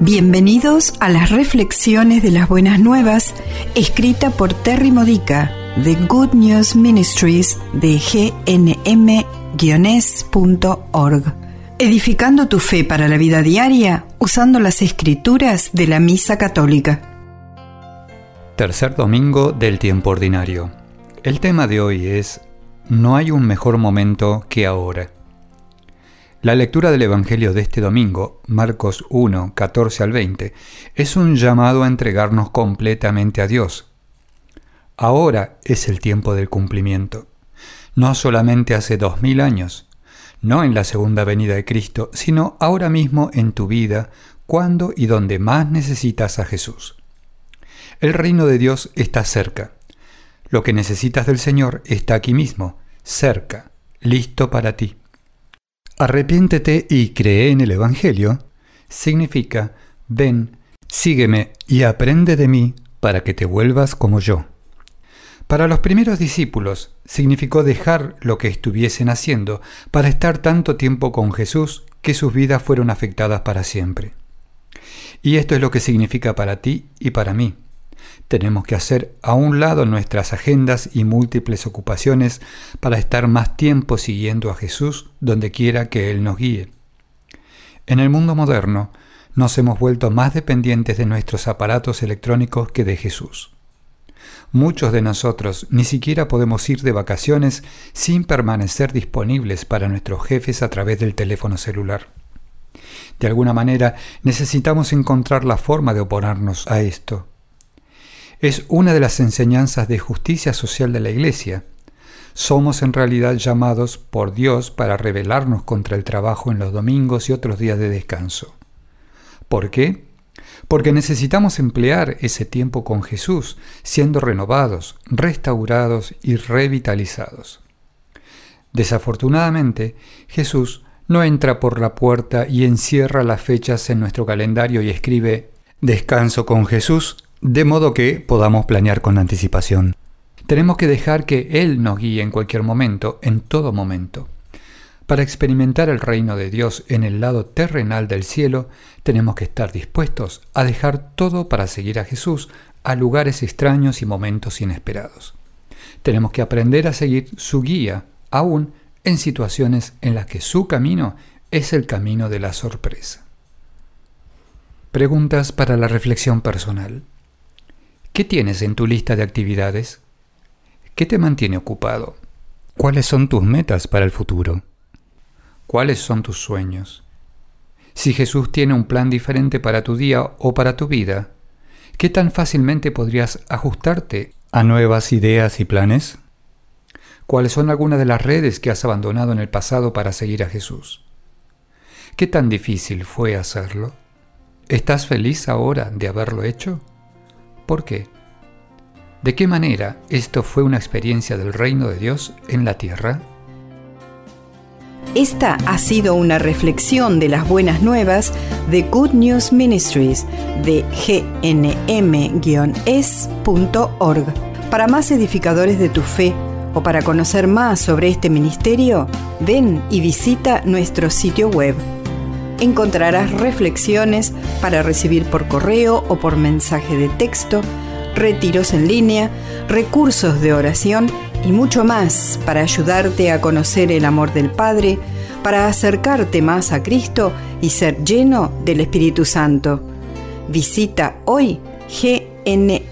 Bienvenidos a las reflexiones de las buenas nuevas, escrita por Terry Modica de Good News Ministries de gnm-es.org. Edificando tu fe para la vida diaria usando las escrituras de la Misa Católica. Tercer domingo del tiempo ordinario. El tema de hoy es No hay un mejor momento que ahora. La lectura del Evangelio de este domingo, Marcos 1, 14 al 20, es un llamado a entregarnos completamente a Dios. Ahora es el tiempo del cumplimiento. No solamente hace dos mil años, no en la segunda venida de Cristo, sino ahora mismo en tu vida, cuando y donde más necesitas a Jesús. El reino de Dios está cerca. Lo que necesitas del Señor está aquí mismo, cerca, listo para ti. Arrepiéntete y cree en el Evangelio significa, ven, sígueme y aprende de mí para que te vuelvas como yo. Para los primeros discípulos significó dejar lo que estuviesen haciendo para estar tanto tiempo con Jesús que sus vidas fueron afectadas para siempre. Y esto es lo que significa para ti y para mí. Tenemos que hacer a un lado nuestras agendas y múltiples ocupaciones para estar más tiempo siguiendo a Jesús donde quiera que Él nos guíe. En el mundo moderno nos hemos vuelto más dependientes de nuestros aparatos electrónicos que de Jesús. Muchos de nosotros ni siquiera podemos ir de vacaciones sin permanecer disponibles para nuestros jefes a través del teléfono celular. De alguna manera necesitamos encontrar la forma de oponernos a esto es una de las enseñanzas de justicia social de la Iglesia. Somos en realidad llamados por Dios para rebelarnos contra el trabajo en los domingos y otros días de descanso. ¿Por qué? Porque necesitamos emplear ese tiempo con Jesús, siendo renovados, restaurados y revitalizados. Desafortunadamente, Jesús no entra por la puerta y encierra las fechas en nuestro calendario y escribe Descanso con Jesús de modo que podamos planear con anticipación. Tenemos que dejar que Él nos guíe en cualquier momento, en todo momento. Para experimentar el reino de Dios en el lado terrenal del cielo, tenemos que estar dispuestos a dejar todo para seguir a Jesús a lugares extraños y momentos inesperados. Tenemos que aprender a seguir su guía, aún en situaciones en las que su camino es el camino de la sorpresa. Preguntas para la reflexión personal. ¿Qué tienes en tu lista de actividades? ¿Qué te mantiene ocupado? ¿Cuáles son tus metas para el futuro? ¿Cuáles son tus sueños? Si Jesús tiene un plan diferente para tu día o para tu vida, ¿qué tan fácilmente podrías ajustarte a nuevas ideas y planes? ¿Cuáles son algunas de las redes que has abandonado en el pasado para seguir a Jesús? ¿Qué tan difícil fue hacerlo? ¿Estás feliz ahora de haberlo hecho? ¿Por qué? ¿De qué manera esto fue una experiencia del reino de Dios en la tierra? Esta ha sido una reflexión de las buenas nuevas de Good News Ministries de gnm-es.org. Para más edificadores de tu fe o para conocer más sobre este ministerio, ven y visita nuestro sitio web encontrarás reflexiones para recibir por correo o por mensaje de texto, retiros en línea, recursos de oración y mucho más para ayudarte a conocer el amor del Padre, para acercarte más a Cristo y ser lleno del Espíritu Santo. Visita hoy gnm-es.org.